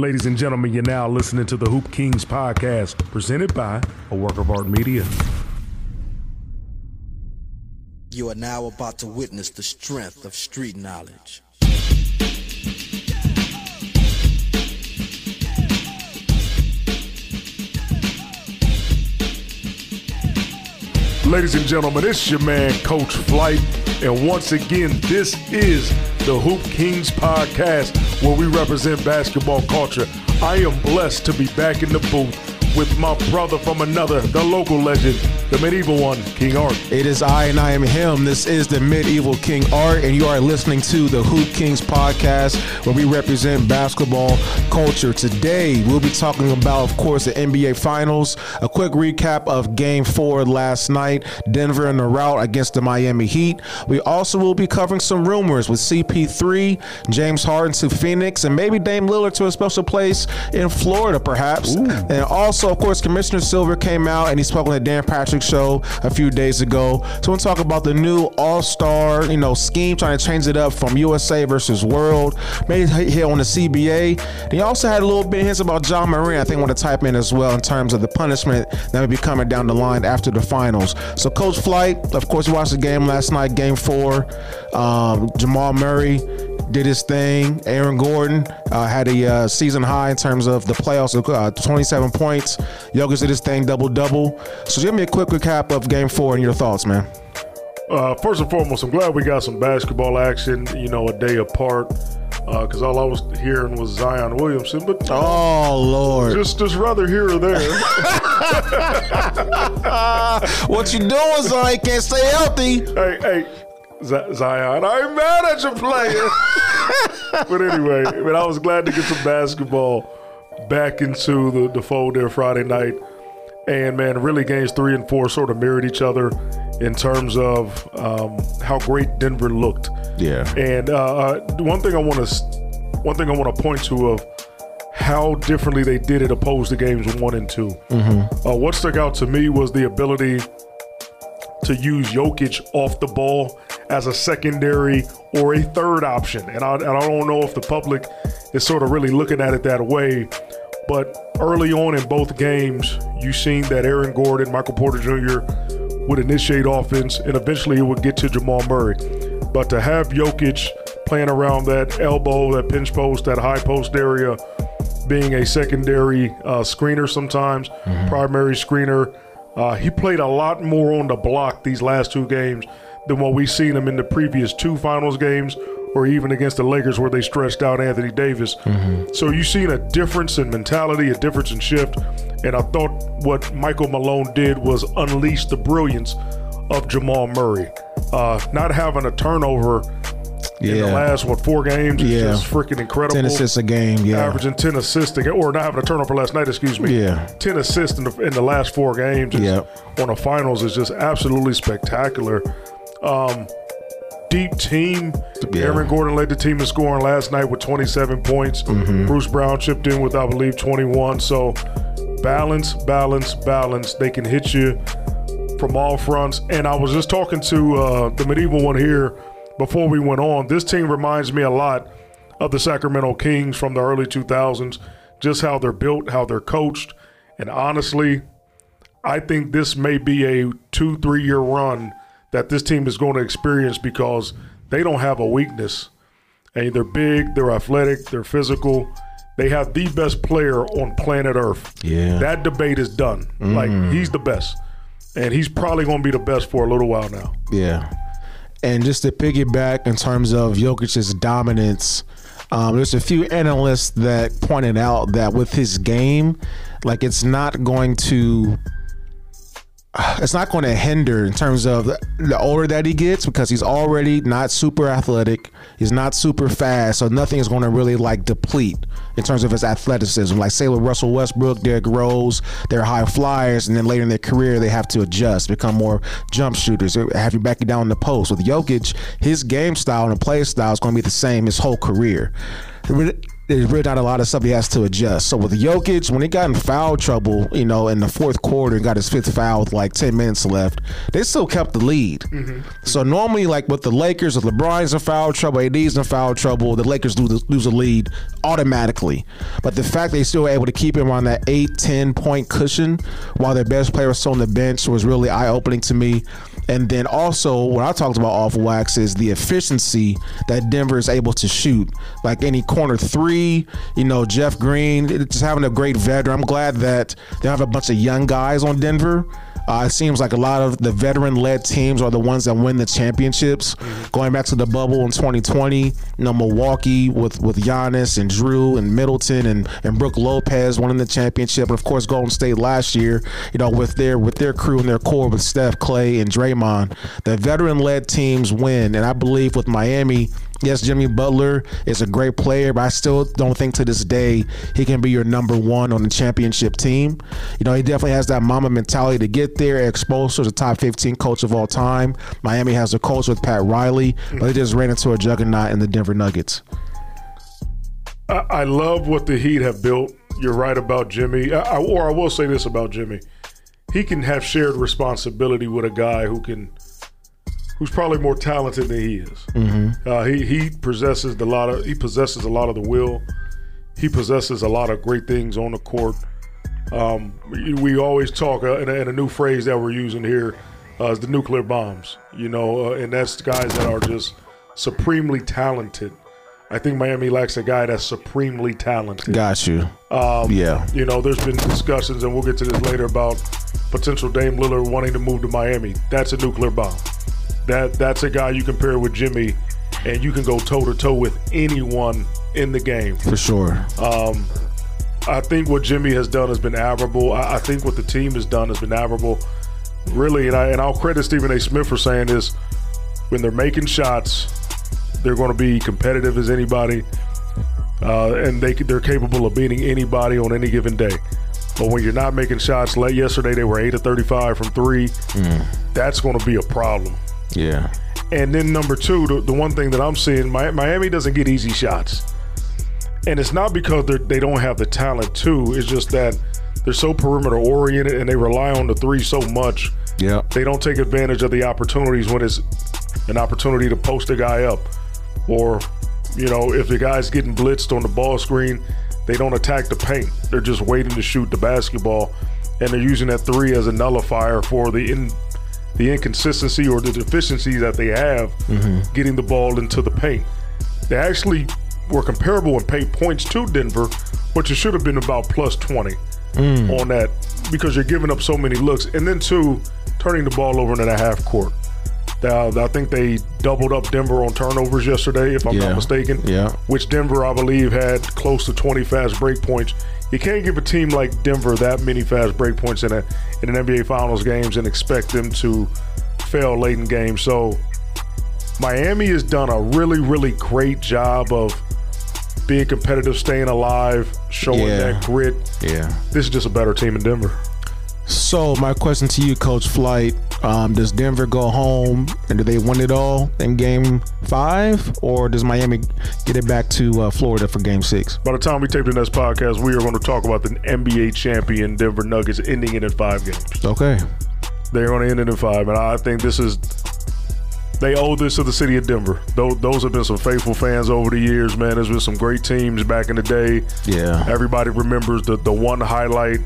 Ladies and gentlemen, you're now listening to the Hoop Kingz podcast, presented by a work of art media. You are now about to witness the strength of street knowledge. Ladies and gentlemen, it's your man, Coach Flight. And once again, this is the Hoop Kingz podcast where we represent basketball culture. I am blessed to be back in the booth with my brother from another, the local legend, the medieval one, King Art. It is I and I am him. This is the medieval King Art, and you are listening to the Hoop Kingz podcast, where we represent basketball culture. Today, we'll be talking about, of course, the NBA Finals. A quick recap of Game Four last night: Denver in the rout against the Miami Heat. We also will be covering some rumors with CP3, James Harden to Phoenix, and maybe Dame Lillard to a special place in Florida, perhaps. Ooh. And also, of course, Commissioner Silver came out and he spoke on the Dan Patrick show a few days ago. So we'll talk about the new All Star, you know, scheme, trying to change it up from USA versus World. Maybe here on the CBA. He also had a little bit of hints about Ja Morant. I think I want to type in as well in terms of the punishment that may be coming down the line after the finals. So Coach Flight, of course, watched the game last night, Game Four. Um, Jamal Murray did his thing. Aaron Gordon uh, had a uh, season high in terms of the playoffs, uh, 27 points. Jokic did his thing, double double. So give me a quick recap of Game Four and your thoughts, man. Uh, first and foremost, I'm glad we got some basketball action. You know, a day apart. Because uh, all I was hearing was Zion Williamson, but oh lord, just just rather here or there. what you doing, Zion? Can't stay healthy. Hey, hey, Z- Zion. I'm mad at your player. but anyway, but I was glad to get some basketball back into the, the fold there Friday night. And man, really games three and four sort of mirrored each other in terms of um, how great Denver looked. Yeah. And uh, uh one thing I want to one thing I want to point to of how differently they did it opposed to games one and 2 mm-hmm. uh, what stuck out to me was the ability to use Jokic off the ball as a secondary or a third option. And I, and I don't know if the public is sort of really looking at it that way. But early on in both games, you seen that Aaron Gordon, Michael Porter Jr. would initiate offense, and eventually it would get to Jamal Murray. But to have Jokic playing around that elbow, that pinch post, that high post area, being a secondary uh, screener sometimes, mm-hmm. primary screener, uh, he played a lot more on the block these last two games than what we've seen him in the previous two finals games or even against the Lakers where they stretched out Anthony Davis. Mm-hmm. So you've seen a difference in mentality, a difference in shift. And I thought what Michael Malone did was unleash the brilliance of Jamal Murray. Uh, not having a turnover yeah. in the last what four games is yeah. just freaking incredible. Ten assists a game, yeah. Averaging ten assists a or not having a turnover last night. Excuse me. Yeah. Ten assists in the, in the last four games. Yeah. On the finals is just absolutely spectacular. Um, deep team. Yeah. Aaron Gordon led the team in scoring last night with 27 points. Mm-hmm. Bruce Brown chipped in with, I believe, 21. So balance, balance, balance. They can hit you from all fronts. And I was just talking to uh, the medieval one here before we went on. This team reminds me a lot of the Sacramento Kings from the early 2000s, just how they're built, how they're coached. And honestly, I think this may be a two, three year run that this team is going to experience because they don't have a weakness. And they're big, they're athletic, they're physical. They have the best player on planet Earth. Yeah. That debate is done. Mm. Like he's the best. And he's probably going to be the best for a little while now. Yeah. And just to piggyback in terms of Jokic's dominance, um, there's a few analysts that pointed out that with his game, like it's not going to it's not going to hinder in terms of the older that he gets because he's already not super athletic. He's not super fast, so nothing is going to really like deplete in terms of his athleticism. Like say with Russell Westbrook, Derrick Rose, they're high flyers, and then later in their career they have to adjust, become more jump shooters, have you backing down in the post. With Jokic, his game style and play style is going to be the same his whole career there's really not a lot of stuff he has to adjust. So with Jokic, when he got in foul trouble, you know, in the fourth quarter and got his fifth foul with like 10 minutes left, they still kept the lead. Mm-hmm. So normally, like with the Lakers, if LeBron's in foul trouble, AD's in foul trouble, the Lakers lose, lose a lead automatically. But the fact they still were able to keep him on that 8, 10 point cushion while their best player was still on the bench was really eye opening to me. And then also, what I talked about off wax is the efficiency that Denver is able to shoot. Like any corner three, you know, Jeff Green, just having a great veteran. I'm glad that they have a bunch of young guys on Denver uh, it seems like a lot of the veteran-led teams are the ones that win the championships. Mm-hmm. Going back to the bubble in 2020, you know Milwaukee with with Giannis and Jrue and Middleton and and Brook Lopez winning the championship, and of course Golden State last year, you know with their with their crew and their core with Steph, Clay, and Draymond. The veteran-led teams win, and I believe with Miami Yes, Jimmy Butler is a great player, but I still don't think to this day he can be your number one on the championship team. You know, he definitely has that mamba mentality to get there. Exposed as a top 15 coach of all time. Miami has a coach with Pat Riley, but they just ran into a juggernaut in the Denver Nuggets. I, I love what the Heat have built. You're right about Jimmy. I, or I will say this about Jimmy. He can have shared responsibility with a guy who can – who's probably more talented than he is. Mm-hmm. Uh, he he possesses a lot of he possesses a lot of the will. He possesses a lot of great things on the court. Um, we, we, always talk uh, in, a, in, a, new phrase that we're using here uh, is the nuclear bombs. You know, uh, and that's guys that are just supremely talented. I think Miami lacks a guy that's supremely talented. Got you. Um, yeah. You know, there's been discussions, and we'll get to this later about potential Dame Lillard wanting to move to Miami. That's a nuclear bomb that that's a guy you compare with Jimmy, and you can go toe to toe with anyone in the game for sure. Um, I think what Jimmy has done has been admirable. I, I, think what the team has done has been admirable. Really, and, I, and I'll credit Stephen A. Smith for saying this: when they're making shots, they're going to be competitive as anybody, uh, and they they're capable of beating anybody on any given day. But when you're not making shots, late yesterday they were eight of 35 from three. Mm. That's going to be a problem. Yeah. And then number two, the, the one thing that I'm seeing, Miami doesn't get easy shots. And it's not because they don't have the talent too. It's just that they're so perimeter oriented and they rely on the three so much. Yeah. They don't take advantage of the opportunities when it's an opportunity to post a guy up. Or, you know, if the guy's getting blitzed on the ball screen, they don't attack the paint. They're just waiting to shoot the basketball. And they're using that three as a nullifier for the in, the inconsistency or the deficiency that they have mm-hmm. getting the ball into the paint. They actually were comparable in paint points to Denver, but you should have been about plus 20 mm. on that because you're giving up so many looks. And then, two, turning the ball over in a half court. Uh, I think they doubled up Denver on turnovers yesterday, if I'm yeah. not mistaken. Yeah. Which Denver, I believe, had close to 20 fast break points you can't give a team like Denver that many fast break points in a in an NBA Finals games and expect them to fail late in games. So Miami has done a really really great job of being competitive, staying alive, showing yeah. that grit. Yeah, this is just a better team in Denver. So my question to you, Coach Flight: um, Does Denver go home and do they win it all in Game Five, or does Miami get it back to uh, Florida for Game Six? By the time we tape the next podcast, we are going to talk about the NBA champion Denver Nuggets ending it in five games. Okay, they're going to end it in five, and I think this is they owe this to the city of Denver. Those, those have been some faithful fans over the years, man. There's been some great teams back in the day. Yeah. Everybody remembers the, the one highlight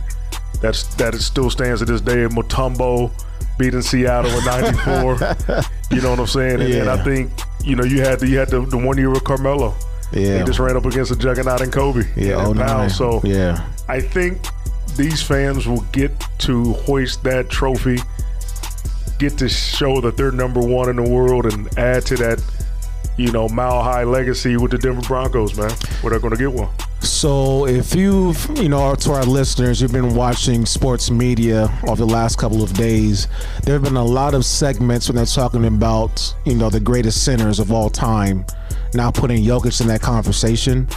that's that it still stands to this day. Mutombo beating Seattle in '94. you know what I'm saying? And, yeah. and, I think you know you had the, you had the, the one year with Carmelo. Yeah, he just ran up against a juggernaut in Kobe. Yeah, oh now so yeah, I think these fans will get to hoist that trophy, get to show that they're number one in the world, and add to that, you know, mile high legacy with the Denver Broncos, man. Where they're going to get one. So, if you've, you know, to our listeners, you've been watching sports media over the last couple of days, there have been a lot of segments when they're talking about, you know, the greatest centers of all time. Now putting Jokic in that conversation.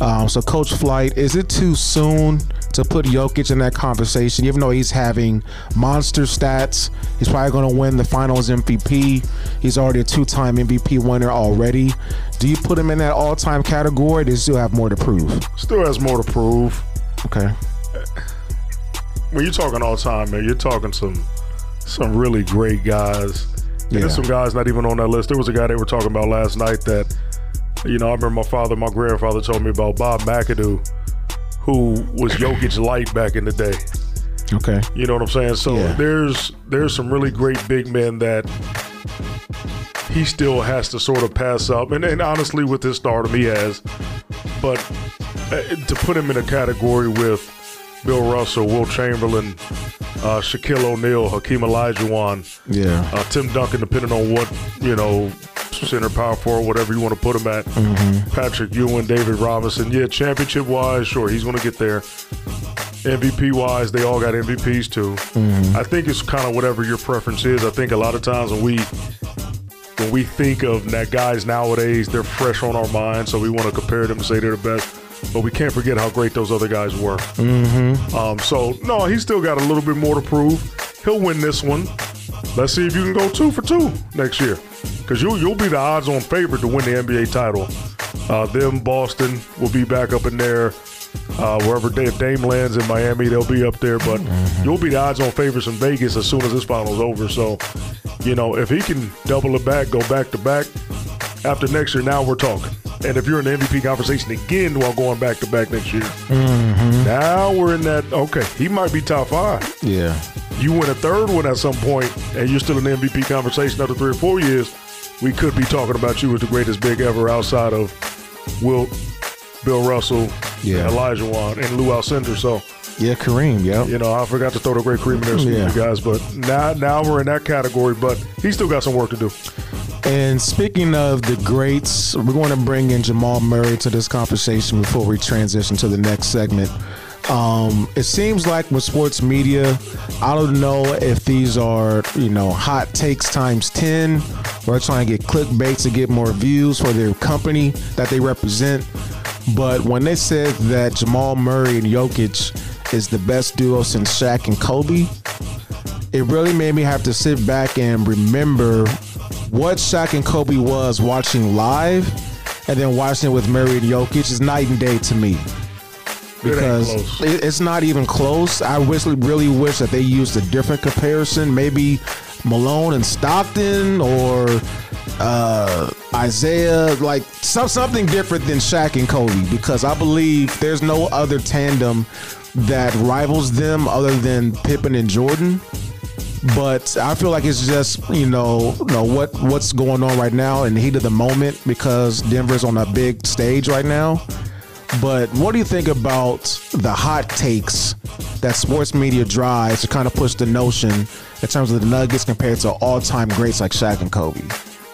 Um, so, Coach Flight, is it too soon to put Jokic in that conversation, even though he's having monster stats? He's probably going to win the Finals MVP. He's already a two-time MVP winner already. Do you put him in that all-time category? Or does he still have more to prove? Still has more to prove. Okay. When you're talking all time, man, you're talking some some really great guys. Yeah. there's some guys not even on that list. There was a guy they were talking about last night that, you know, I remember my father, my grandfather told me about Bob McAdoo, who was Jokic light back in the day. Okay. You know what I'm saying? So Yeah. there's there's some really great big men that he still has to sort of pass up, and, and honestly, with his stardom, he has. But uh, to put him in a category with Bill Russell, Wilt Chamberlain, uh, Shaquille O'Neal, Hakeem Olajuwon, Yeah. uh, Tim Duncan, depending on what you know, center power forward, whatever you want to put him at. Patrick Ewing, David Robinson. Yeah, championship wise, sure, he's going to get there. MVP wise, they all got MVPs too. I think it's kind of whatever your preference is. I think a lot of times when we when we think of that guys nowadays, they're fresh on our minds, so we want to compare them and say they're the best. But we can't forget how great those other guys were. Mm-hmm. Um, so no, he's still got a little bit more to prove. He'll win this one. Let's see if you can go two for two next year, because you you'll be the odds-on favorite to win the NBA title. Uh, them Boston will be back up in there. Uh, wherever Dave Dame lands in Miami, they'll be up there. But you'll be the odds-on favorites in Vegas as soon as this final's over. So, you know, if he can double it back, go back to back after next year, now we're talking. And if you're in the MVP conversation again while going back to back next year, now we're in that. Okay, he might be top five. Yeah. You win a third one at some point, and you're still in the MVP conversation after three or four years. We could be talking about you as the greatest big ever outside of Wilt, Bill Russell, Yeah. Olajuwon, and Lou Alcindor. So Yeah, Kareem. Yep. you know, I forgot to throw the great Kareem in there, excuse Yeah. me, guys. But now, now we're in that category. But he's still got some work to do. And speaking of the greats, we're going to bring in Jamal Murray to this conversation before we transition to the next segment. Um, it seems like with sports media, I don't know if these are, you know, hot takes times 10 or trying to get clickbait to get more views for their company that they represent. But when they said that Jamal Murray and Jokic is the best duo since Shaq and Kobe, it really made me have to sit back and remember what Shaq and Kobe was watching live and then watching it with Murray and Jokic is night and day to me. Because it- it's not even close. I wish, really wish that they used a different comparison. Maybe Malone and Stockton or uh, Isiah, like some, something different than Shaq and Kobe. Because I believe there's no other tandem that rivals them other than Pippen and Jordan but I feel like it's just you know, you know what what's going on right now in the heat of the moment because Denver's on a big stage right now. But what do you think about the hot takes that sports media drives to kind of push the notion in terms of the Nuggets compared to all-time greats like Shaq and Kobe?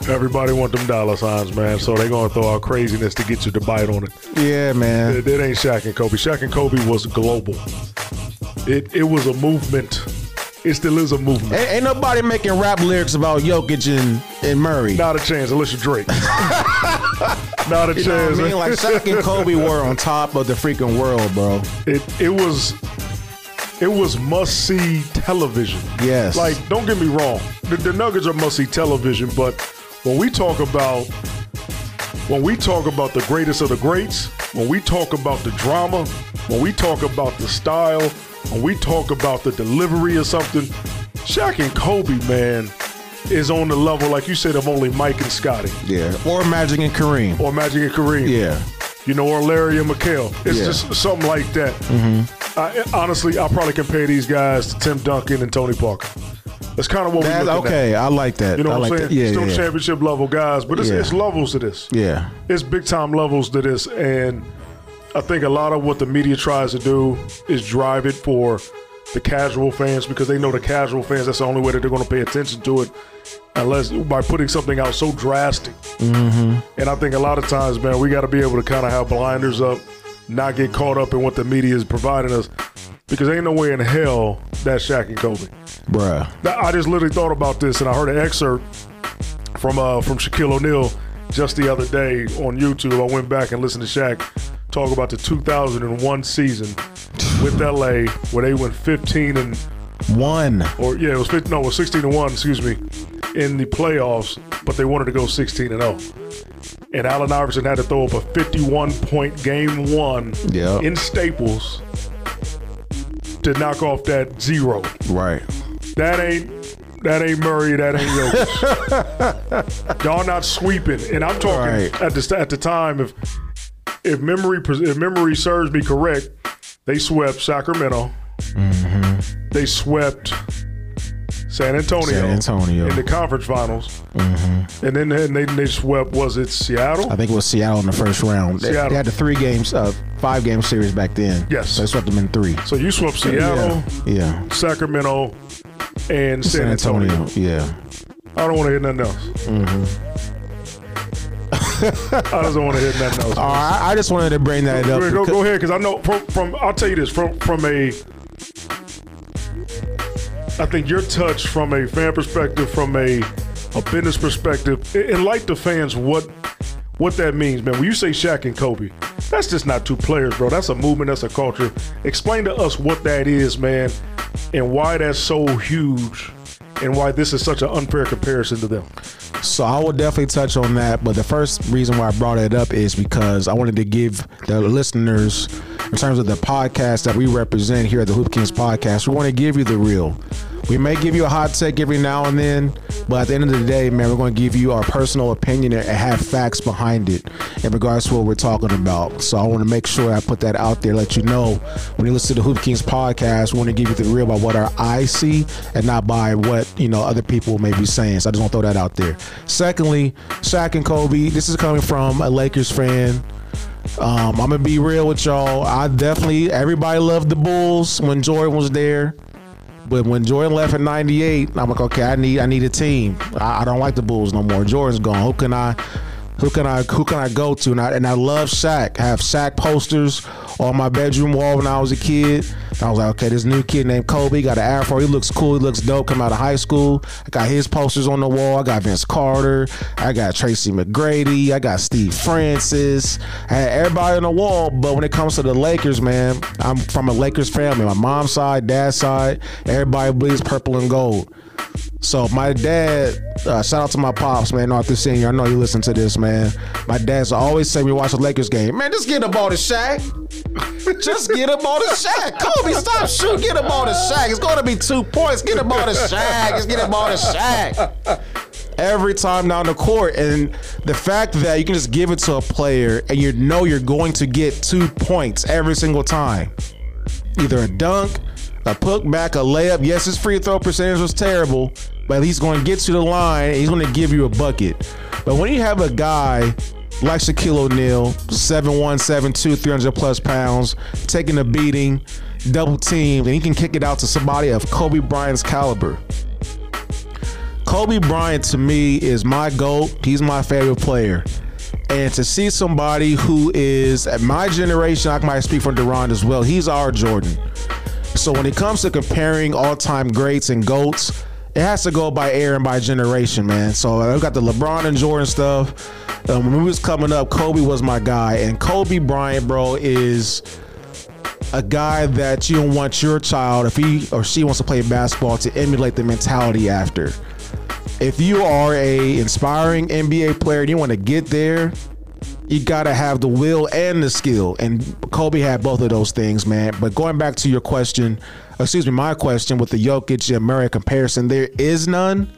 Everybody want them dollar signs, man. So they're gonna throw out craziness to get you to bite on it. Yeah, man. It, it ain't Shaq and Kobe. Shaq and Kobe was global. It it was a movement. It still is a movement. Ain't, ain't nobody making rap lyrics about Jokic and, and Murray. Not a chance unless you're Drake. Not a you chance. I mean? Like Shaq and Kobe were on top of the freaking world, bro. it it was it was must see television. Yes. Like, don't get me wrong. The, the Nuggets are must see television, but when we talk about when we talk about the greatest of the greats, when we talk about the drama, when we talk about the style, when we talk about the delivery or something, Shaq and Kobe, man, is on the level, like you said, of only Mike and Scottie. Yeah. Or Magic and Kareem. Or Magic and Kareem. Yeah. You know, or Larry and McHale. It's Yeah. just something like that. Mm-hmm. I, honestly, I'll probably compare these guys to Tim Duncan and Tony Parker. That's kind of what That's we're looking at. okay. I like that. You know I what like I'm saying? That. Yeah, Still yeah, championship level guys, but it's, Yeah. it's levels to this. yeah. It's big time levels to this, and I think a lot of what the media tries to do is drive it for the casual fans because they know the casual fans. That's the only way that they're going to pay attention to it, unless by putting something out so drastic. Mm-hmm. And I think a lot of times, man, we got to be able to kind of have blinders up, not get caught up in what the media is providing us, because ain't no way in hell that Shaq and Kobe. Bruh. I just literally thought about this, and I heard an excerpt from uh, from Shaquille O'Neal. just the other day on YouTube. I went back and listened to Shaq talk about the 2001 season with LA, where they went 15 and One. or yeah, it was 15, no, it was 16 and one. Excuse me, in the playoffs, but they wanted to go 16 and 0. And Allen Iverson had to throw up a 51 point game one Yep. in Staples to knock off that zero. Right. That ain't that ain't Murray. That ain't Jokic. Y'all not sweeping, and I'm talking Right. at the at the time. If if memory if memory serves me correct, they swept Sacramento. They swept San Antonio, San Antonio. in the conference finals, and then and they, they swept. Was it Seattle? I think it was Seattle in the first round. They, they had the three games, uh, five game series back then. Yes. So they swept them in three. so you swept Seattle, Yeah. Yeah. Sacramento, and San, San Antonio. Antonio. Yeah. I don't want to hear nothing else. Mm-hmm. I just don't want to hear nothing else. Oh, right. I just wanted to bring that Go, up. go, go ahead, because I know from, from I'll tell you this from from a I think your touch from a fan perspective, from a a business perspective, en- enlighten the fans what what that means, man. When you say Shaq and Kobe, that's just not two players, bro. That's a movement. That's a culture. Explain to us what that is, man, and why that's so huge, and why this is such an unfair comparison to them. So I will definitely touch on that, but the first reason why I brought it up is because I wanted to give the listeners, in terms of the podcast that we represent here at the Hoop Kingz podcast, we want to give you the real. We may give you a hot take every now and then, but at the end of the day, man, we're going to give you our personal opinion and have facts behind it in regards to what we're talking about. So I want to make sure I put that out there, let you know when you listen to the Hoop Kingz podcast, we want to give you the real about what our eyes see and not by what you know other people may be saying. So I just want to throw that out there. Secondly, Shaq and Kobe. This is coming from a Lakers fan. Um, I'm gonna be real with y'all. I definitely everybody loved the Bulls when Jordan was there. But when Jordan left in '98, I'm like, okay, I need I need a team. I, I don't like the Bulls no more. Jordan's gone. Who can I, who can I, who can I go to? And I and I love Shaq. I have Shaq posters on my bedroom wall when I was a kid. And I was like, okay, this new kid named Kobe got an afro. He looks cool. He looks dope. Come out of high school. I got his posters on the wall. I got Vince Carter. I got Tracy McGrady. I got Steve Francis. I had everybody on the wall. But when it comes to the Lakers, man, I'm from a Lakers family. My mom's side, dad's side, everybody bleeds purple and gold. So my dad, uh, shout out to my pops, man, Arthur Senior. I know you listen to this, man. My dad's always say we watch the Lakers game. Man, just get the ball to Shaq. just get the ball to Shaq. Kobe, stop shooting. Get the ball to Shaq. It's to be two points. Get the ball to Shaq. Just get the ball to Shaq. Every time down the court, and the fact that you can just give it to a player and you know you're going to get two points every single time either a dunk, a put back, a layup. Yes, his free throw percentage was terrible, but he's going to get to the line and he's going to give you a bucket. But when you have a guy like Shaquille O'Neal, 7'1, 7'2, 300 plus pounds, taking a beating, double teamed, and he can kick it out to somebody of Kobe Bryant's caliber. Kobe Bryant to me is my GOAT. He's my favorite player. And to see somebody who is at my generation, I might speak for Duran as well. He's our Jordan. So when it comes to comparing all-time greats and goats, it has to go by era and by generation, man. So I've got the LeBron and Jordan stuff. Um, when we was coming up, Kobe was my guy, and Kobe Bryant, bro, is a guy that you don't want your child, if he or she wants to play basketball, to emulate the mentality after if you are a inspiring NBA player and you want to get there, you gotta have the will and the skill. And Kobe had both of those things, man. But going back to your question, excuse me, my question with the Jokic and Murray comparison, there is none.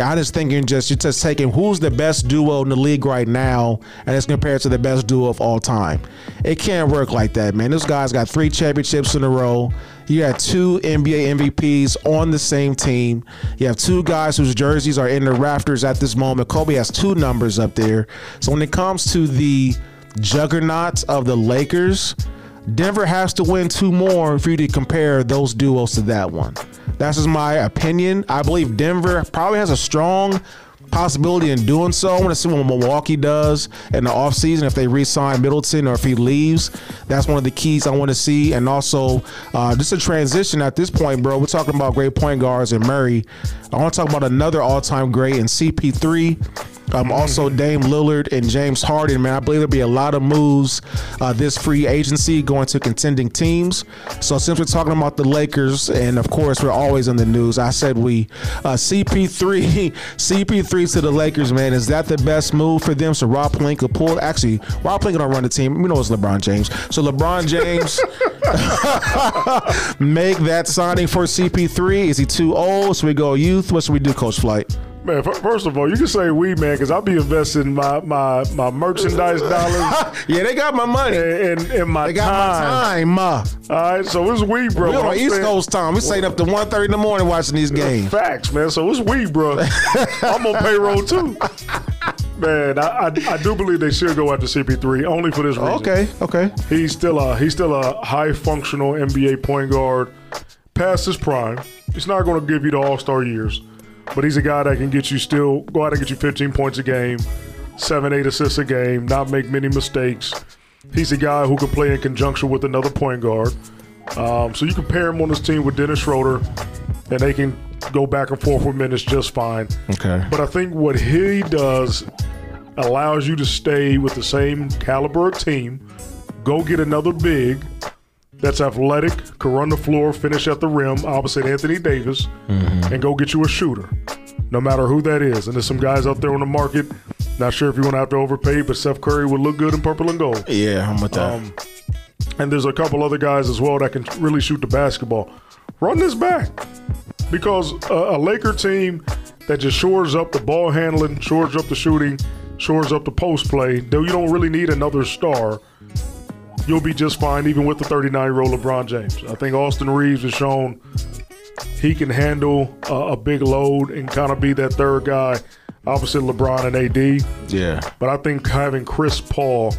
I just thinking just you're just taking who's the best duo in the league right now, and it's compared to the best duo of all time. It can't work like that, man. This guy's got three championships in a row. You got two NBA MVPs on the same team. You have two guys whose jerseys are in the rafters at this moment. Kobe has two numbers up there. So when it comes to the juggernauts of the Lakers, Denver has to win two more for you to compare those duos to that one. That's just my opinion. I believe Denver probably has a strong possibility in doing so. I want to see what Milwaukee does in the offseason if they re-sign Middleton or if he leaves. That's one of the keys I want to see. And also, uh, just a transition at this point, bro. We're talking about great point guards and Murray. I want to talk about another all-time great in CP3. Um, also Dame Lillard and James Harden. Man, I believe there'll be a lot of moves uh, this free agency going to contending teams. So since we're talking about the Lakers, and of course we're always in the news, I said we uh, CP3 CP3 to the Lakers. Man, is that the best move for them? So Rob Pelinka pull. Actually, Rob Pelinka don't run the team. We know it's LeBron James. So LeBron James make that signing for CP3. Is he too old? So we go youth. What should we do, Coach Flight? Man, first of all, you can say we, man, because I'll be investing my my my merchandise dollars yeah, they got my money. and, and, and my They got time. my time. Uh, All right, so it's we, bro. we on East saying- Coast time. We staying up to 1.30 in the morning watching these games. Facts, man. So it's we, bro. I'm on payroll too. Man, I, I I do believe they should go after CP3 only for this reason. Okay, okay. He's still a he's still a high functional NBA point guard, past his prime. He's not going to give you the All Star years, but he's a guy that can get you still go out and get you 15 points a game, seven eight assists a game, not make many mistakes. He's a guy who can play in conjunction with another point guard. Um, so you can pair him on this team with Dennis Schroeder, and they can go back and forth with minutes just fine. Okay. But I think what he does allows you to stay with the same caliber of team, go get another big that's athletic, can run the floor, finish at the rim, opposite Anthony Davis, and go get you a shooter, no matter who that is. And there's some guys out there on the market. Not sure if you want to have to overpay, but Seth Curry would look good in purple and gold. Yeah, I'm with that. Um, and there's a couple other guys as well that can really shoot the basketball. Run this back because a, a Laker team that just shores up the ball handling, shores up the shooting, shores up the post play. Though you don't really need another star, you'll be just fine even with the 39 year old LeBron James. I think Austin Reaves has shown he can handle a, a big load and kind of be that third guy opposite LeBron and AD. yeah. But I think having Chris Paul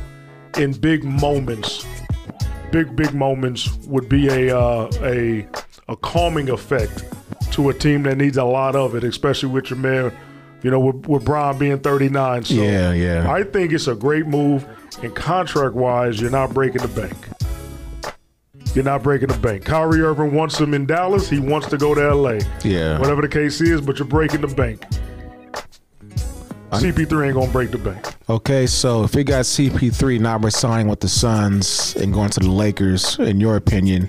in big moments, big big moments, would be a uh, a a calming effect to a team that needs a lot of it, especially with your man, you know, with, with Bron being 39. So Yeah, yeah. I think it's a great move. And contract wise, you're not breaking the bank. You're not breaking the bank. Kyrie Irving wants him in Dallas. He wants to go to LA. Yeah. Whatever the case is, but you're breaking the bank. CP3 ain't gonna break the bank. Okay, so if we got CP3 not resigning with the Suns and going to the Lakers, in your opinion,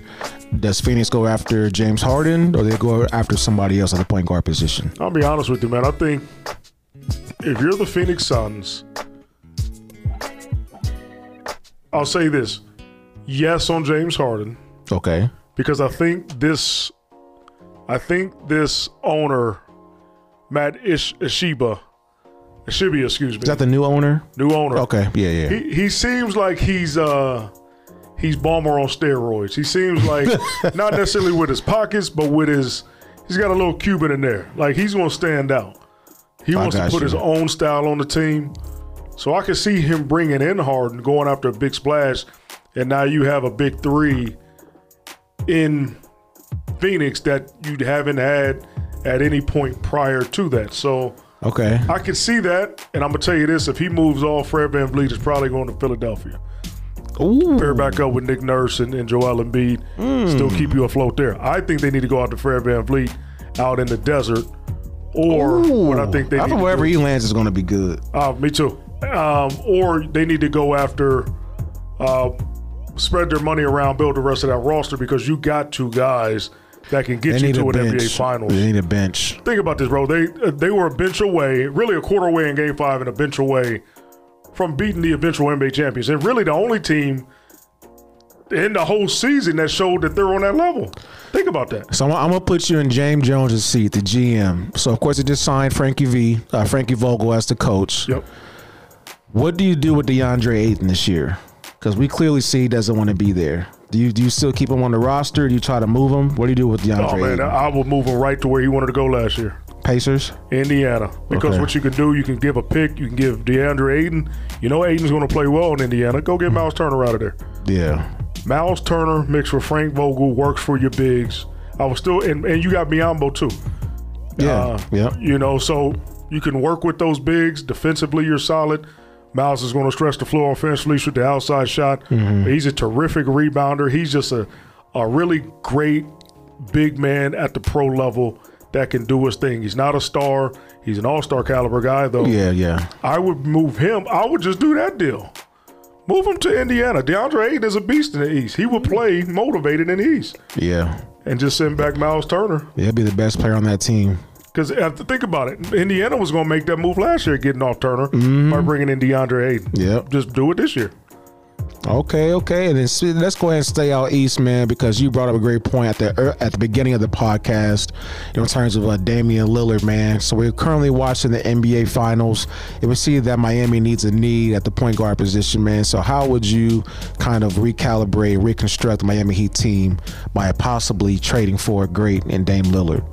does Phoenix go after James Harden or they go after somebody else at the point guard position? I'll be honest with you, man. I think if you're the Phoenix Suns, I'll say this: yes on James Harden Okay. because I think this, I think this owner, Matt Ish, Ishiba, Ishiba, excuse me, Is that the new owner? new owner. Okay. Yeah, yeah. He he seems like he's uh he's Ballmer on steroids. He seems like not necessarily with his pockets, but with his he's got a little Cuban in there. Like he's gonna stand out. He wants to put you. his own style on the team. So I can see him bringing in Harden, going after a big splash, and now you have a big three in Phoenix that you haven't had at any point prior to that. So okay. I can see that, and I'm gonna tell you this: if he moves off, Fred VanVleet is probably going to Philadelphia. Ooh. Pair back up with Nick Nurse and, and Joel Embiid, still keep you afloat there. I think they need to go out to Fred VanVleet out in the desert, or what I think they I think wherever he lands is going to be good. uh, me too. Um, or they need to go after, uh, spread their money around, build the rest of that roster because you got two guys that can get They you to an bench. NBA Finals. They need a bench. Think about this, bro. They uh, they were a bench away, really a quarter away in Game Five, and a bench away from beating the eventual NBA champions, and really the only team in the whole season that showed that they're on that level. Think about that. So I'm, I'm gonna put you in James Jones' seat, the GM. So of course they just signed Frankie V, uh, Frankie Vogel as the coach. Yep. What do you do with DeAndre Ayton this year? Because we clearly see he doesn't want to be there. Do you do you still keep him on the roster? Do you try to move him? What do you do with DeAndre Oh man, Ayton? I will move him right to where he wanted to go last year. Pacers. Indiana. Because Okay. what you can do, you can give a pick, you can give DeAndre Ayton. You know Ayton's going to play well in Indiana. Go get Miles Turner out of there. Yeah. Miles Turner mixed with Frank Vogel works for your bigs. I was still, and, and you got Biyombo too. Yeah. Uh, yeah. You know, so you can work with those bigs. Defensively, you're solid. Miles is going to stretch the floor offensively, shoot the outside shot. He's a terrific rebounder. He's just a, a really great big man at the pro level that can do his thing. He's not a star. He's an all star caliber guy, though. Yeah, yeah. I would move him. I would just do that deal. Move him to Indiana. DeAndre Ayton is a beast in the East. He will play motivated in the East. Yeah. And just send back Miles Turner. Yeah, he'll be the best player on that team. Because uh, think about it, Indiana was going to make that move last year, getting off Turner by mm-hmm. bringing in DeAndre Ayton. Yep. Just do it this year. Okay, okay, and then let's go ahead and stay out east, man, because you brought up a great point at the er, at the beginning of the podcast, you know, in terms of uh, Damian Lillard, man. So we're currently watching the NBA Finals, and we see that Miami needs a need at the point guard position, man. So how would you kind of recalibrate, reconstruct the Miami Heat team by possibly trading for a great and Dame Lillard?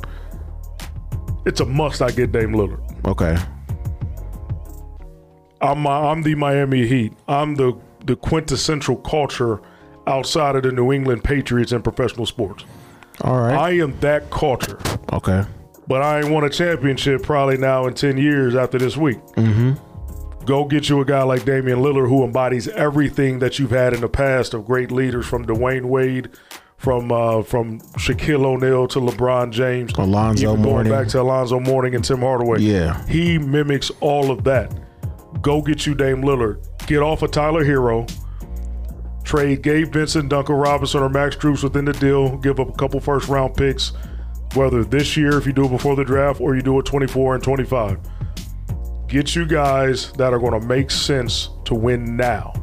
It's a must. I get Dame Lillard. Okay, I'm I'm the Miami Heat. I'm the the quintessential culture outside of the New England Patriots in professional sports. all right, I am that culture, okay, but I ain't won a championship probably now in ten years after this week. Mm-hmm. Go get you a guy like Damian Lillard who embodies everything that you've had in the past of great leaders from Dwyane Wade. From uh, from Shaquille O'Neal to LeBron James, Alonzo even going back to Alonzo Mourning and Tim Hardaway. Yeah. he mimics all of that. Go get you Dame Lillard. Get off of Tyler Herro. Trade Gabe Vincent, Duncan Robinson, or Max Strus within the deal. Give up a couple first round picks, whether this year if you do it before the draft or you do it 24 and 25. Get you guys that are going to make sense to win now.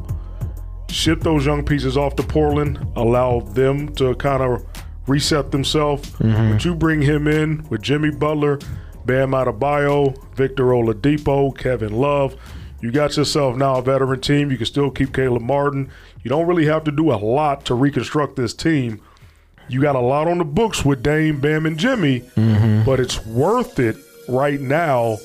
Ship those young pieces off to Portland. Allow them to kind of reset themselves. Mm-hmm. But you bring him in with Jimmy Butler, Bam Adebayo, Victor Oladipo, Kevin Love. You got yourself now a veteran team. You can still keep Caleb Martin. You don't really have to do a lot to reconstruct this team. You got a lot on the books with Dame, Bam, and Jimmy, mm-hmm. but it's worth it right now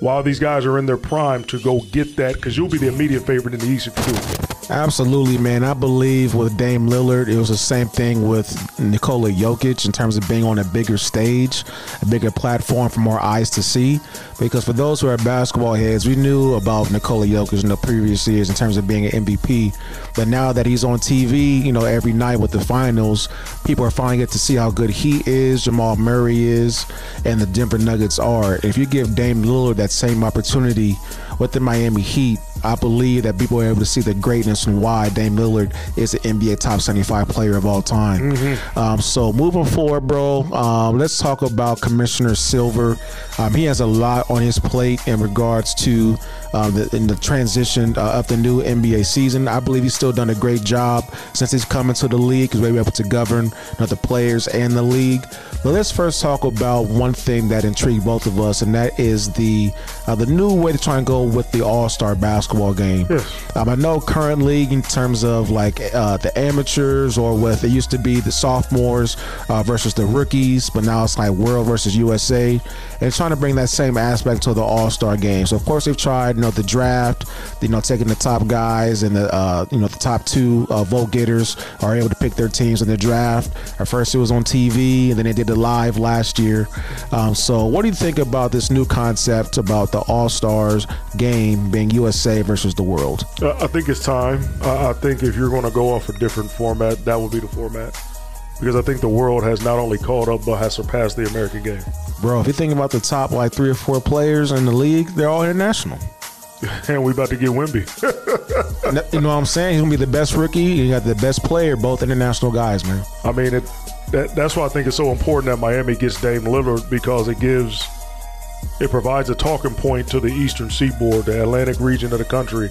while these guys are in their prime to go get that because you'll be the immediate favorite in the East if you do it. Absolutely, man. I believe with Dame Lillard, it was the same thing with Nikola Jokic in terms of being on a bigger stage, a bigger platform for more eyes to see. Because for those who are basketball heads, we knew about Nikola Jokic in the previous years in terms of being an MVP. But now that he's on TV, you know, every night with the finals, people are finally get to see how good he is, Jamal Murray is, and the Denver Nuggets are. If you give Dame Lillard that same opportunity with the Miami Heat, I believe that people are able to see the greatness and why Dame Lillard is the NBA top 75 player of all time. Um, so moving forward, bro, um, let's talk about Commissioner Silver. Um, he has a lot on his plate in regards to uh, the, in the transition uh, of the new NBA season. I believe he's still done a great job since he's come into the league. He's maybe able to govern you know, the players and the league. But let's first talk about one thing that intrigued both of us, and that is the uh, the new way to try and go with the All Star basketball game. Yes. Um, I know current league in terms of like uh, the amateurs or what it used to be the sophomores uh, versus the rookies, but now it's like world versus USA, and trying to bring that same aspect to the All Star game. So of course they've tried, you know, the draft, you know, taking the top guys and the uh, you know the top two uh, vote getters are able to pick their teams in the draft. At first it was on TV, and then they did it live last year. Um, so what do you think about this new concept about the All Stars game being USA versus the world? Uh, I think it's time. I, I think if you're going to go off a different format, that would be the format. Because I think the world has not only caught up, but has surpassed the American game. Bro, if you think about the top like three or four players in the league, they're all international. And we about to get Wemby. you know what I'm saying? He's gonna be the best rookie. You got the best player, both international guys, man. I mean, it. That, that's why I think it's so important that Miami gets Dame Lillard because it gives, it provides a talking point to the Eastern Seaboard, the Atlantic region of the country.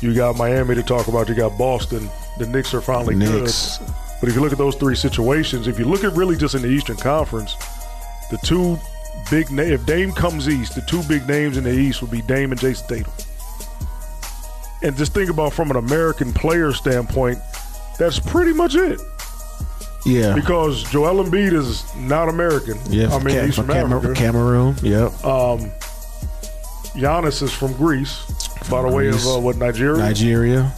You got Miami to talk about. You got Boston. The Knicks are finally Knicks. good. But if you look at those three situations, if you look at really just in the Eastern Conference, the two big na- if Dame comes east, the two big names in the East would be Dame and Jayson Tatum. And just think about from an American player standpoint, that's pretty much it. Yeah. Because Joel Embiid is not American. Yeah, I mean Cam- he's from Africa. Cameroon. Yep. Giannis is from Greece, by the way of uh, what Nigeria, Nigeria.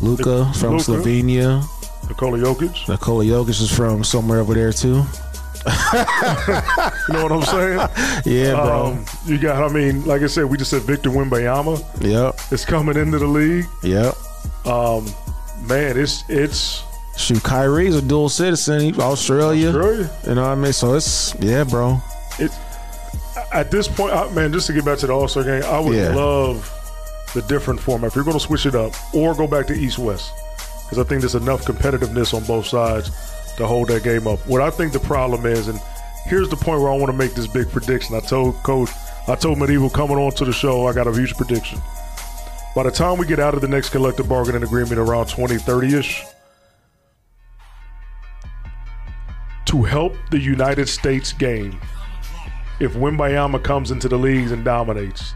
Luka from Luka. Slovenia. Nikola Jokic. Nikola Jokic is from somewhere over there too. You know what I'm saying? Yeah, bro. Um, you got, I mean, like I said, we just said Victor Wembanyama yep. It's coming into the league. Yep. Man, it's it's Shoot, Kyrie's a dual citizen. He's Australia. Australia. You know what I mean? So it's yeah, bro. It's at this point, I, man, just to get back to the All Star game, I would Yeah. love the different format. If you're going to switch it up or go back to East West, because I think there's enough competitiveness on both sides to hold that game up. What I think the problem is, and here's the point where I want to make this big prediction. I told Coach, I told Medieval coming on to the show, I got a huge prediction. By the time we get out of the next collective bargaining agreement around 2030 ish, to help the United States game, if Wembanyama comes into the leagues and dominates,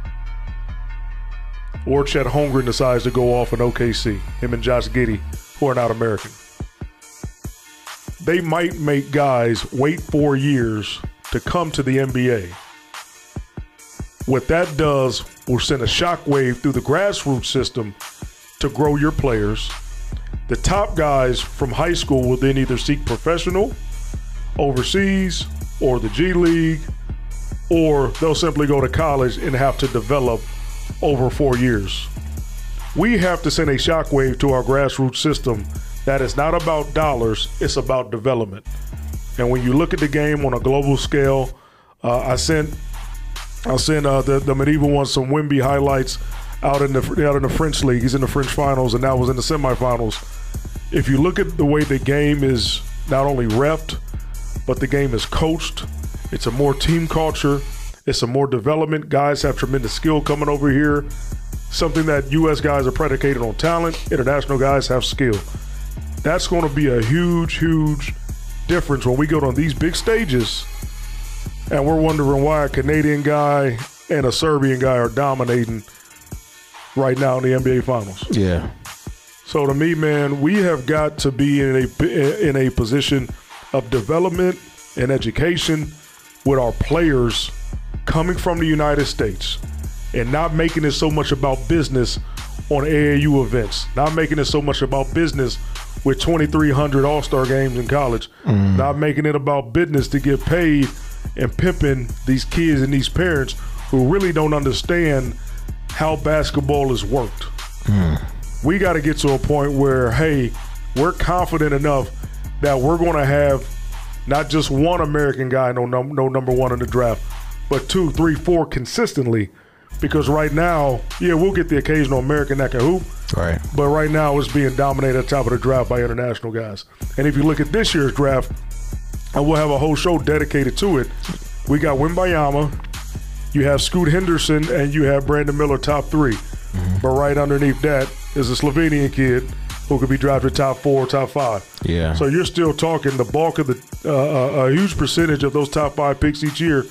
or Chet Holmgren decides to go off in OKC, him and Josh Giddey, who are not American, they might make guys wait four years to come to the NBA. What that does will send a shockwave through the grassroots system to grow your players. The top guys from high school will then either seek professional overseas or the G League, or they'll simply go to college and have to develop over four years. We have to send a shockwave to our grassroots system that is not about dollars, it's about development. And when you look at the game on a global scale, uh, I sent I sent uh, the the medieval one some Wemby highlights out in the out in the French league. He's in the French finals and now was in the semifinals. If you look at the way the game is not only refed, but the game is coached. It's a more team culture. It's a more development. Guys have tremendous skill coming over here. Something that U.S. guys are predicated on talent. International guys have skill. That's going to be a huge, huge difference when we go on these big stages and we're wondering why a Canadian guy and a Serbian guy are dominating right now in the NBA Finals. Yeah. So to me, man, we have got to be in a in a position of development and education with our players coming from the United States and not making it so much about business on AAU events, not making it so much about business with 2,300 All Star games in college, mm. not making it about business to get paid and pimping these kids and these parents who really don't understand how basketball is worked. Mm. We got to get to a point where, hey, we're confident enough that we're going to have not just one American guy, no, num- no number one in the draft, but two, three, four consistently. Because right now, yeah, we'll get the occasional American that can hoop, Right. but right now it's being dominated at the top of the draft by international guys. And if you look at this year's draft, and we'll have a whole show dedicated to it, we got Wembanyama, you have Scoot Henderson, and you have Brandon Miller top 3 But right underneath that is a Slovenian kid who could be drafted top four, top five. Yeah. So you're still talking the bulk of the uh, a huge percentage of those top five picks each year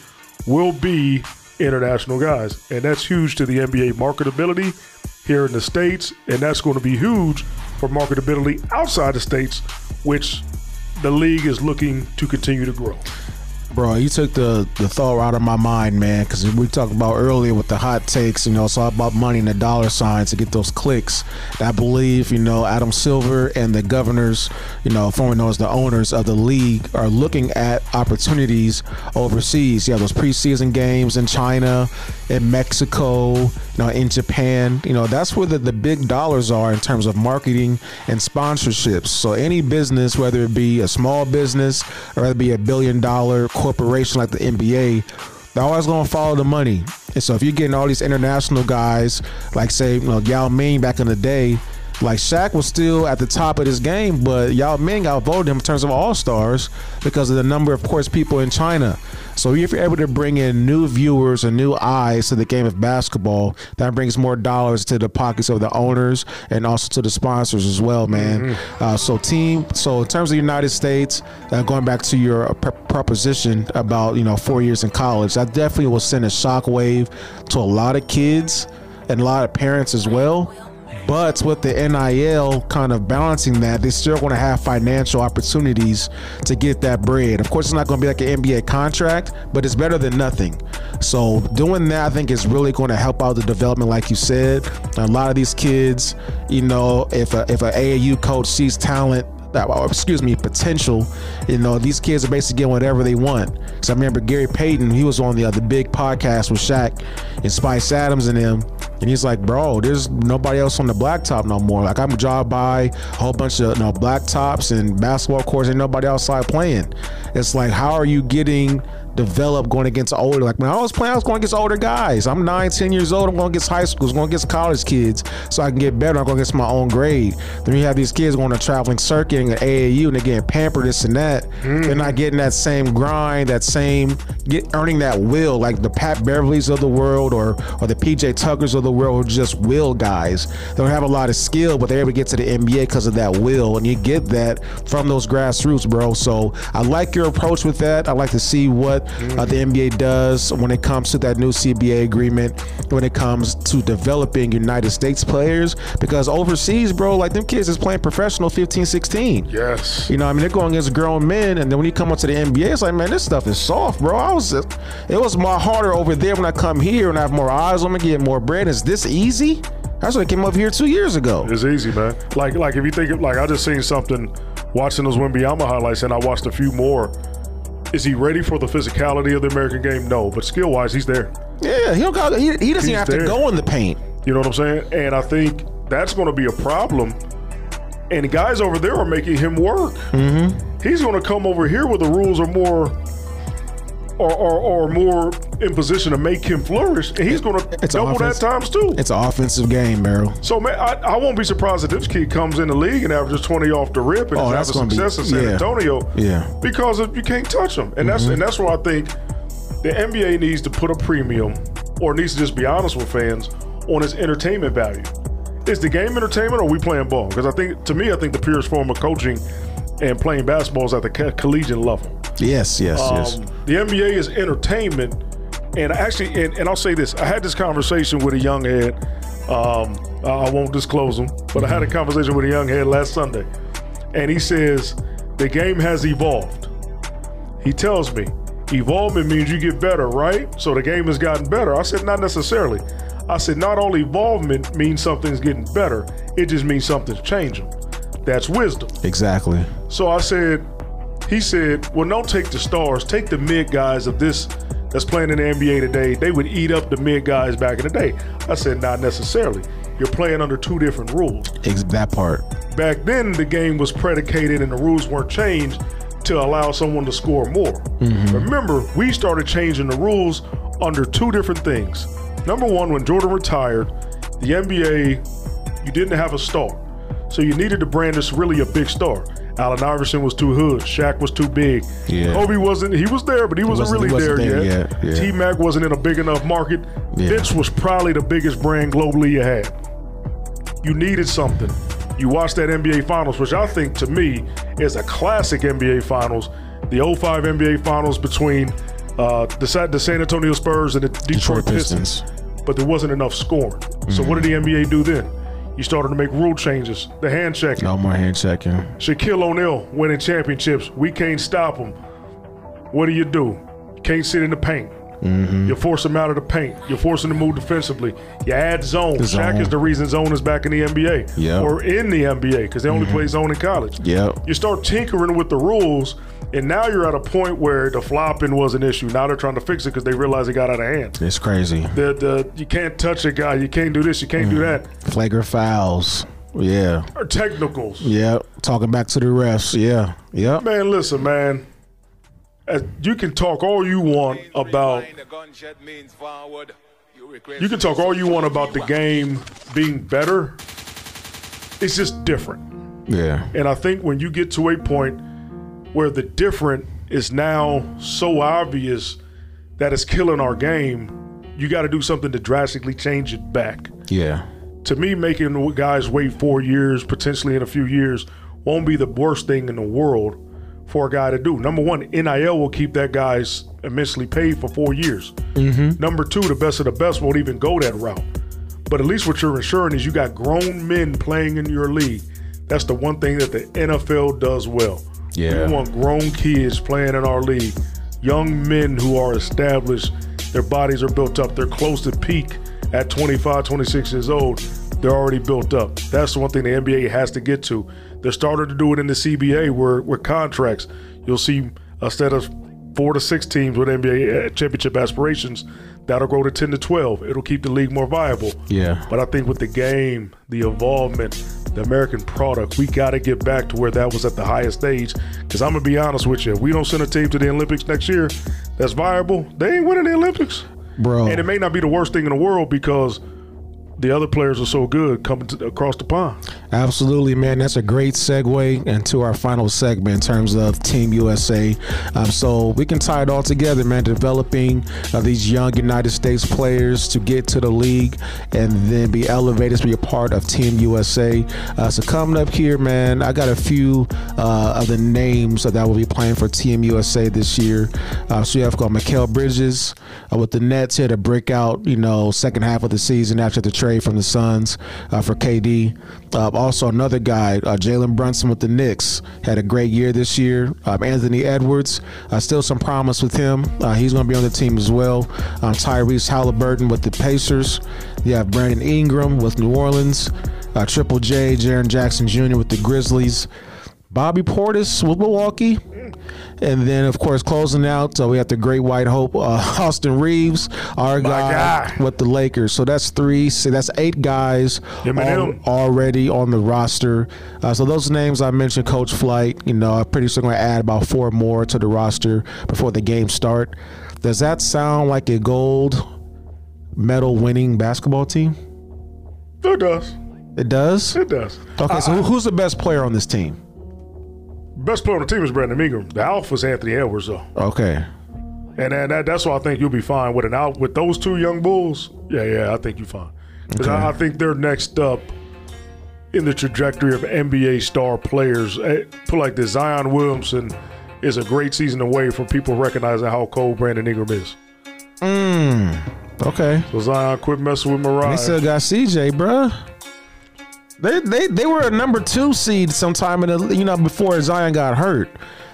will be international guys, and that's huge to the NBA marketability here in the states, and that's going to be huge for marketability outside the states, which the league is looking to continue to grow. Bro, you took the the thought out of my mind, man. Because we talked about earlier with the hot takes. You know, it's all about money and the dollar signs to get those clicks. I believe, you know, Adam Silver and the governors, you know, formerly known as the owners of the league, are looking at opportunities overseas. You have those preseason games in China, in Mexico, know, in Japan. You know, that's where the, the big dollars are in terms of marketing and sponsorships. So any business, whether it be a small business or whether it be a billion dollar corporation like the NBA, they're always gonna follow the money. And so if you're getting all these international guys, like say, you know, Yao Ming back in the day, like Shaq was still at the top of this game, but Yao Ming outvoted him in terms of all stars because of the number of course people in China. So if you're able to bring in new viewers and new eyes to the game of basketball, that brings more dollars to the pockets of the owners and also to the sponsors as well, man. Uh, so team, so in terms of the United States, uh, going back to your pre- proposition about you know four years in college, that definitely will send a shockwave to a lot of kids and a lot of parents as well. But with the NIL kind of balancing that, they're still going to have financial opportunities to get that bread. Of course, it's not going to be like an NBA contract, but it's better than nothing. So doing that, I think, is really going to help out the development, like you said. A lot of these kids, you know, if a, if an AAU coach sees talent or oh, excuse me, potential. You know, these kids are basically getting whatever they want. So I remember Gary Payton, he was on the other big podcast with Shaq and Spice Adams and them. And he's like, bro, there's nobody else on the blacktop no more. Like I'm job by a whole bunch of you know, blacktops and basketball courts and nobody outside playing. It's like, how are you getting develop going against older. Like when I was playing, I was going against older guys. I'm nine, 10 years old. I'm going against high schools, going against college kids, so I can get better. I'm going against my own grade. Then you have these kids going to traveling circuit and AAU, and they're getting pampered this and that. They're not mm. getting that same grind, that same get earning that will, like the Pat Beverleys of the world or or the PJ Tuckers of the world, who just will guys. They don't have a lot of skill, but they're able to get to the NBA because of that will, and you get that from those grassroots, bro. So I like your approach with that. I like to see what uh, the NBA does when it comes to that new CBA agreement, when it comes to developing United States players, because overseas, bro, like them kids is playing professional 15, 16. Yes. You know, I mean, they're going against grown men, and then when you come up to the NBA, it's like, man, this stuff is soft, bro. I was, it was more harder over there when I come here and I have more eyes on me, get more bread. Is this easy? That's what I came up here two years ago. It's easy, man. Like like if you think of, like I just seen something watching those Wembanyama highlights and I watched a few more. Is he ready for the physicality of the American game? No, but skill wise, he's there. Yeah, he don't got, he, he doesn't He's even have there. to go in the paint. You know what I'm saying? And I think that's going to be a problem. And the guys over there are making him work. Mm-hmm. He's going to come over here where the rules are more. Or, or, or more in position to make him flourish, and he's going to double offense. that times two. It's an offensive game, Merrill. So man, I, I won't be surprised if this kid comes in the league and averages twenty off the rip and Oh, that's having gonna be- success in San yeah. Antonio. Yeah. Mm-hmm. because you can't touch him, and that's and that's where I think the NBA needs to put a premium, or needs to just be honest with fans on its entertainment value. Is the game entertainment, or are we playing ball? Because I think, to me, I think the purest form of coaching and playing basketball is at the co- collegiate level. Yes, yes, yes. Um, the NBA is entertainment, and actually, and, and I'll say this: I had this conversation with a young head. Um, I I won't disclose him, but I had a conversation with a young head last Sunday, and he says the game has evolved. He tells me evolvement means you get better, right? So the game has gotten better. I said not necessarily. I said not all evolvement means something's getting better; it just means something's changing. That's wisdom. Exactly. So I said, he said, well, don't take the stars, take the mid guys of this that's playing in the NBA today. They would eat up the mid guys back in the day. I said, not necessarily. You're playing under two different rules. Ex- that part. Back then, the game was predicated and the rules weren't changed to allow someone to score more. Mm-hmm. Remember, we started changing the rules under two different things. Number one, when Jordan retired, the NBA, you didn't have a star. So you needed to brand this really a big star. Allen Iverson was too hood. Shaq was too big. Yeah. Kobe wasn't. He was there, but he wasn't, wasn't- he really wasn't there, there yet. yet, yeah. T Mac wasn't in a big enough market. Yeah. Vince was probably the biggest brand globally you had you needed something. You watched that NBA Finals, which I think to me is a classic NBA Finals. The 05 NBA Finals between uh, the, the San Antonio Spurs and the Detroit, Detroit Pistons. Pistons. But there wasn't enough scoring. So what did the NBA do then? You started to make rule changes. The hand checking. No more hand checking. Shaquille O'Neal winning championships. We can't stop him. What do you do? You can't sit in the paint. Mm-hmm. You force him out of the paint. You force him to move defensively. You add zone. The Shaq is the reason zone is back in the NBA Yeah. or in the NBA because they only mm-hmm. play zone in college. Yep. You start tinkering with the rules, and now you're at a point where the flopping was an issue. Now they're trying to fix it because they realize it got out of hand. It's crazy. The, the you can't touch a guy. You can't do this. You can't do mm-hmm. that. Flagrant fouls. Yeah. Or technicals. Yep. Talking back to the refs. Yeah. Yep. Man, listen, man. You can talk all you want about You can talk all you want about the game being better. It's just different. Yeah. And I think when you get to a point where the different is now so obvious that it's killing our game, you got to do something to drastically change it back. Yeah. To me, making guys wait four years, potentially in a few years, won't be the worst thing in the world for a guy to do. Number one, NIL will keep that guy's immensely paid for four years. Mm-hmm. Number two, the best of the best won't even go that route. But at least what you're ensuring is you got grown men playing in your league. That's the one thing that the NFL does well. Yeah. We want grown kids playing in our league, young men who are established, their bodies are built up, they're close to peak at 25, 26 years old. They're already built up. That's the one thing the NBA has to get to. They're starting to do it in the CBA where with contracts. You'll see uh, instead of four to six teams with NBA uh, championship aspirations, that'll grow to 10 to 12. It'll keep the league more viable. Yeah. But I think with the game, the involvement, the American product. We got to get back to where that was at the highest stage. Because I'm gonna be honest with you, if we don't send a team to the Olympics next year that's viable, they ain't winning the Olympics, bro. And it may not be the worst thing in the world because the other players are so good coming to, across the pond. Absolutely, man. That's a great segue into our final segment in terms of Team USA. Um, so we can tie it all together, man. Developing uh, these young United States players to get to the league and then be elevated to be a part of Team USA. Uh, so coming up here, man, I got a few uh, of the names that will be playing for Team USA this year. Uh, so you have got Mikal Bridges uh, with the Nets here to break out, you know, second half of the season after the trade from the Suns uh, for KD. Uh, also, another guy, uh, Jalen Brunson with the Knicks, had a great year this year. Um, Anthony Edwards, uh, still some promise with him. Uh, he's going to be on the team as well. Um, Tyrese Halliburton with the Pacers. You have Brandon Ingram with New Orleans. Triple J, Jaren Jackson Jr. with the Grizzlies. Bobby Portis with Milwaukee. And then, of course, closing out, uh, we have the Great White Hope, uh, Austin Reaves, our guy, guy. with the Lakers. So that's three. So that's eight guys Him and al- him. already on the roster. Uh, so those names I mentioned, Coach Flight. You know, I'm pretty sure going to add about four more to the roster before the games start. Does that sound like a gold medal winning basketball team? It does. It does. It does. Okay, so who- who's the best player on this team? Best player on the team is Brandon Ingram. The alpha's Anthony Edwards, though. Okay. And, and that, that's why I think you'll be fine with an out with those two young bulls. Yeah, yeah, I think you're fine. Because I, I think they're next up in the trajectory of NBA star players. Eh, Put like this, Zion Williamson is a great season away from people recognizing how cold Brandon Ingram is. Okay. So Zion, quit messing with Moriah. They still got CJ, bruh. They they they were a number two seed sometime in the you know before Zion got hurt.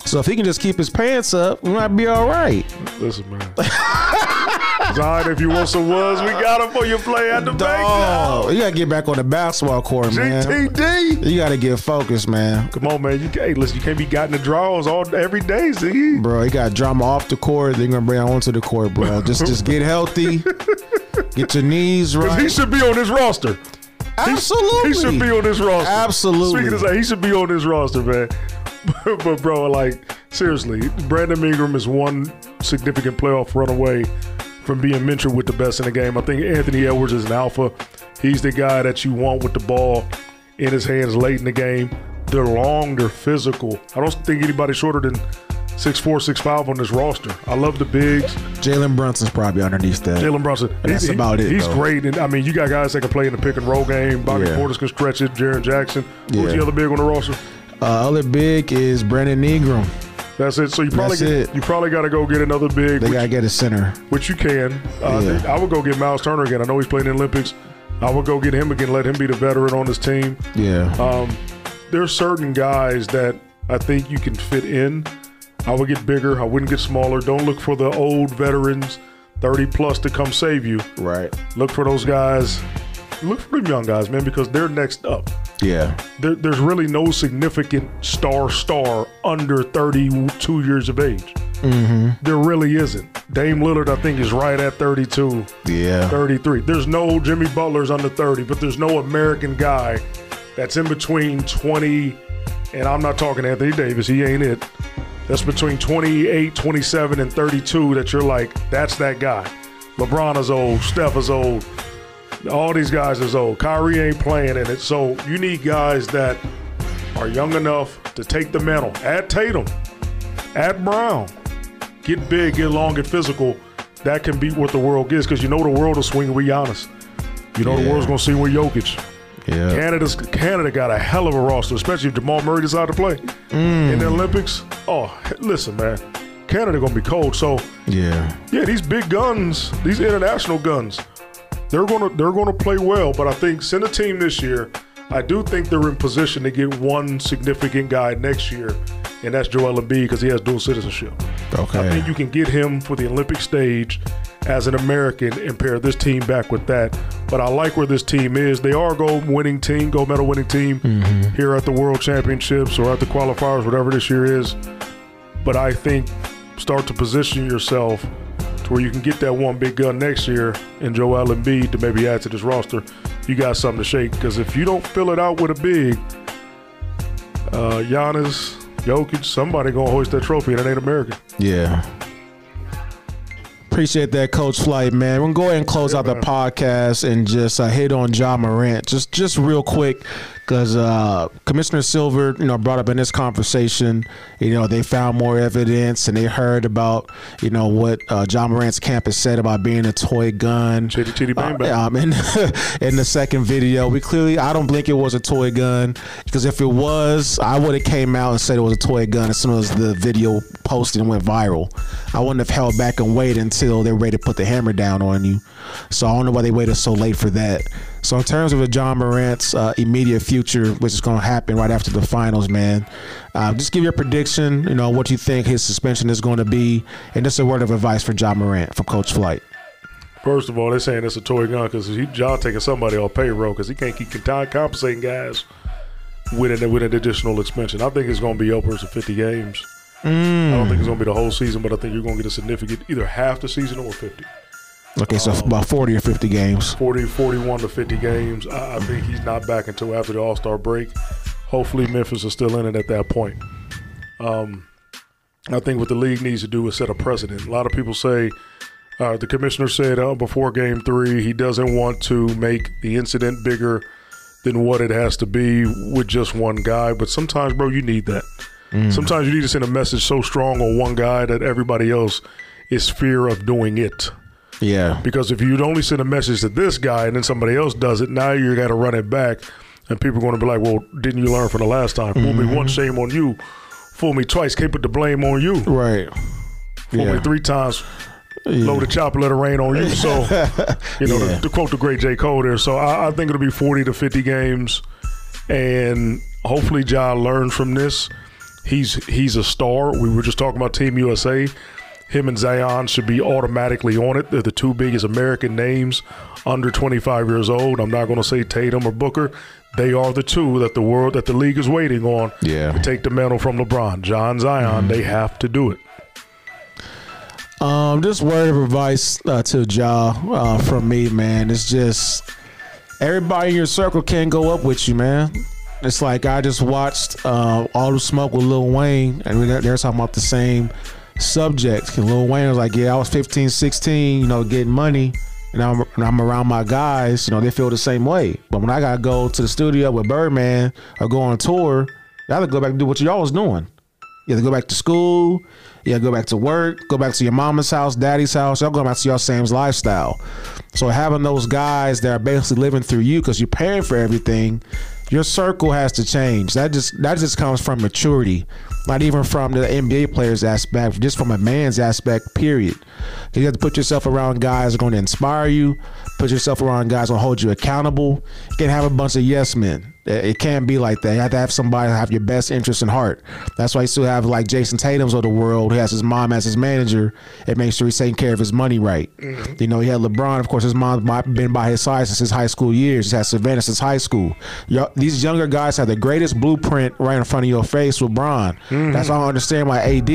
So if he can just keep his pants up, we might be all right. Listen, man. Zion, if you want some was, we got him for you play at the bank now. You gotta get back on the basketball court, man. GTD. You gotta get focused, man. Come on, man. You can't listen. You can't be got in the draws all every day, Z. Bro, you got drama off the court. They're gonna bring it onto the court, bro. Just just get healthy. Get your knees right. He should be on this roster. Absolutely. He should be on this roster. Absolutely. Speaking of that, he should be on this roster, man. but bro, like seriously, Brandon Ingram is one significant playoff run away from being mentioned with the best in the game. I think Anthony Edwards is an alpha. He's the guy that you want with the ball in his hands late in the game. They're long, they're physical. I don't think anybody shorter than six four, six five on this roster. I love the bigs. Jalen Brunson's probably underneath that. Jalen Brunson. That's he- about it, He's though. great. And I mean, you got guys that can play in the pick and roll game. Bobby Yeah. Portis can stretch it. Jaren Jackson. Who's Yeah. the other big on the roster? Uh, other big is Brandon Ingram. That's it. So you probably get, you probably got to go get another big, They gotta get a center. which you can. Uh, Yeah. I would go get Myles Turner again. I know he's playing in the Olympics. I would go get him again. Let him be the veteran on this team. Yeah. Um, there's certain guys that I think you can fit in. I would get bigger. I wouldn't get smaller. Don't look for the old veterans, 30 plus, to come save you. right. Look for those guys. Look for them young guys, man, because they're next up. Yeah. There, there's really no significant star star under 32 years of age. Mm-hmm. There really isn't. Dame Lillard, I think, is right at 32, Yeah. 33. There's no Jimmy Butler's under 30, but there's no American guy that's in between 20, and I'm not talking Anthony Davis, he ain't it. That's between 28, 27, and 32 that you're like, that's that guy. LeBron is old, Steph is old, all these guys is old. Kyrie ain't playing in it. So you need guys that are young enough to take the mantle. Add Tatum, add Brown, get big, get long, get physical. That can beat what the world gets because you know the world will swing with Giannis. You know the world's gonna swing with Jokic. Yeah. Canada's Canada got a hell of a roster, especially if Jamal Murray decides to play mm. in the Olympics. Oh, listen, man, Canada gonna be cold. So Yeah. yeah, these big guns, these international guns, they're gonna they're gonna play well. But I think send a team this year. I do think they're in position to get one significant guy next year, and that's Joel Embiid because he has dual citizenship. Okay, I think you can get him for the Olympic stage as an American and pair this team back with that. But I like where this team is. They are a gold winning team, gold medal winning team here at the World Championships or at the qualifiers, whatever this year is. But I think start to position yourself to where you can get that one big gun next year and Joel Embiid to maybe add to this roster. you got something to shake. Because if you don't fill it out with a big, uh, Giannis, Jokic, somebody gonna hoist that trophy, and it ain't American. Yeah. Appreciate that, Coach Flight, man. We're gonna go ahead and close Yeah, out the podcast and just uh, hit on Ja Morant, just just real quick, because uh, Commissioner Silver, you know, brought up in this conversation, you know, they found more evidence and they heard about, you know, what uh, Ja Morant's campus said about being a toy gun. Chitty chitty bang Uh, um, in, in the second video, we clearly, I don't think it was a toy gun because if it was, I would have came out and said it was a toy gun as soon as the video posted and went viral. I wouldn't have held back and waited until they were ready to put the hammer down on you. So I don't know why they waited so late for that. So in terms of the Ja Morant's uh, immediate future, which is going to happen right after the finals, man, uh, just give your prediction. You know what you think his suspension is going to be, and just a word of advice for Ja Morant from Coach Flight. First of all, they're saying it's a toy gun because he John taking somebody off payroll because he can't keep compensating guys with an with an additional expansion. I think it's going to be upwards of 50 games. I don't think it's going to be the whole season, but I think you're going to get a significant either half the season or 50. Okay, so about 40 or 50 games. 40, 41 to 50 games. I, I think he's not back until after the All Star break. Hopefully, Memphis is still in it at that point. Um, I think what the league needs to do is set a precedent. A lot of people say uh, the commissioner said uh, before Game Three he doesn't want to make the incident bigger than what it has to be with just one guy. But sometimes, bro, you need that. Sometimes you need to send a message so strong on one guy that everybody else is fear of doing it. Yeah. Because if you'd only send a message to this guy and then somebody else does it, now you got to run it back, and people are going to be like, "Well, didn't you learn from the last time? Fool me mm-hmm. once, shame on you. Fool me twice, can't put the blame on you. Right. Fool Yeah. me three times, load the chopper, let it rain on you." So, you know, Yeah. to, to quote the great J. Cole there. So I, I think it'll be forty to fifty games, and hopefully, Ja learns from this. He's he's a star. We were just talking about Team USA. Him and Zion should be automatically on it. They're the two biggest American names under 25 years old. I'm not going to say Tatum or Booker. They are the two that the world, that the league is waiting on Yeah. to take the mantle from LeBron. Ja Zion, they have to do it. Um, just word of advice uh, to Ja uh, from me, man. It's just everybody in your circle can't go up with you, man. It's like I just watched uh, all the smoke with Lil Wayne, and we- they're talking about the same subject. And Lil Wayne was like, "Yeah, I was 15, 16, you know, getting money." And I'm, and I'm around my guys, you know, they feel the same way. But when I gotta go to the studio with Birdman or go on tour, I gotta go back and do what y'all was doing. You have to go back to school. You have to go back to work. Go back to your mama's house, daddy's house. Y'all go back to your same lifestyle. So having those guys that are basically living through you because you're paying for everything, your circle has to change. That just that just comes from maturity, not even from the NBA players aspect, just from a man's aspect. Period. You have to put yourself around guys that are going to inspire you. Put yourself around guys will hold you accountable. You can't have a bunch of yes men. It can't be like that. You have to have somebody have your best interest in heart. That's why you still have like Jayson Tatum's of the world who has his mom as his manager and makes sure he's taking care of his money right. You know, he had LeBron, of course, his mom's been by his side since his high school years. He's had Savannah since high school. Yo- These younger guys have the greatest blueprint right in front of your face with Bron. That's why I understand why AD,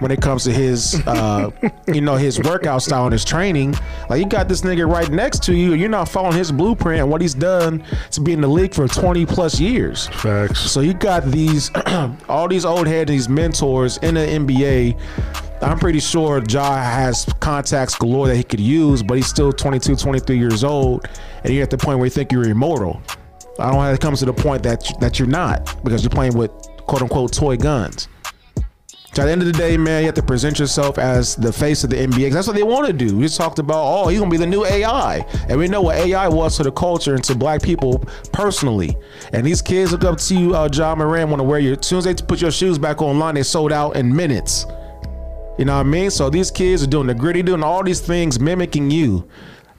when it comes to his, uh, you know, his workout style and his training, like you got this nigga right next to you, and you're not following his blueprint and what he's done to be in the league for 20 plus years. Facts. So you got these, all these old heads, these mentors in the NBA. I'm pretty sure Ja has contacts galore that he could use, but he's still 22, 23 years old, and you're at the point where you think you're immortal. I don't know how it comes to the point that that you're not because you're playing with quote unquote toy guns. So at the end of the day, man, you have to present yourself as the face of the NBA. That's what they want to do. We just talked about, oh, he's gonna be the new AI, and we know what AI was to the culture and to black people personally. And these kids look up to you, uh, Ja Morant, want to wear your. As soon as they put your shoes back online, they sold out in minutes. You know what I mean? So these kids are doing the gritty, doing all these things, mimicking you.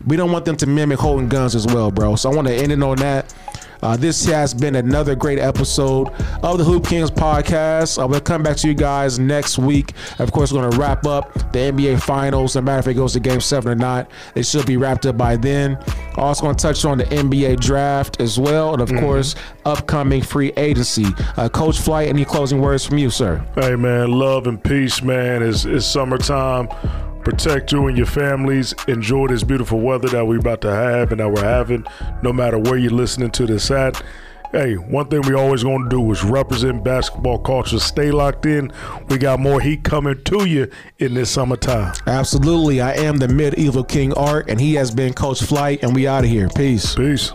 We don't want them to mimic holding guns as well, bro. So I want to end it on that. Uh, this has been another great episode of the Hoop Kingz podcast. Uh, we'll come back to you guys next week. Of course, we're going to wrap up the NBA Finals. No matter if it goes to Game Seven or not, it should be wrapped up by then. Also, going to touch on the NBA draft as well, and of course, upcoming free agency. Uh, Coach Flight, any closing words from you, sir? Hey man, love and peace, man. It's, it's summertime. Protect you and your families. Enjoy this beautiful weather that we're about to have and that we're having, no matter where you're listening to this at. Hey, one thing we always going to do is represent basketball culture. Stay locked in. We got more heat coming to you in this summertime. Absolutely. I am the medieval king art, and he has been Coach Flight, and we out of here. Peace. Peace.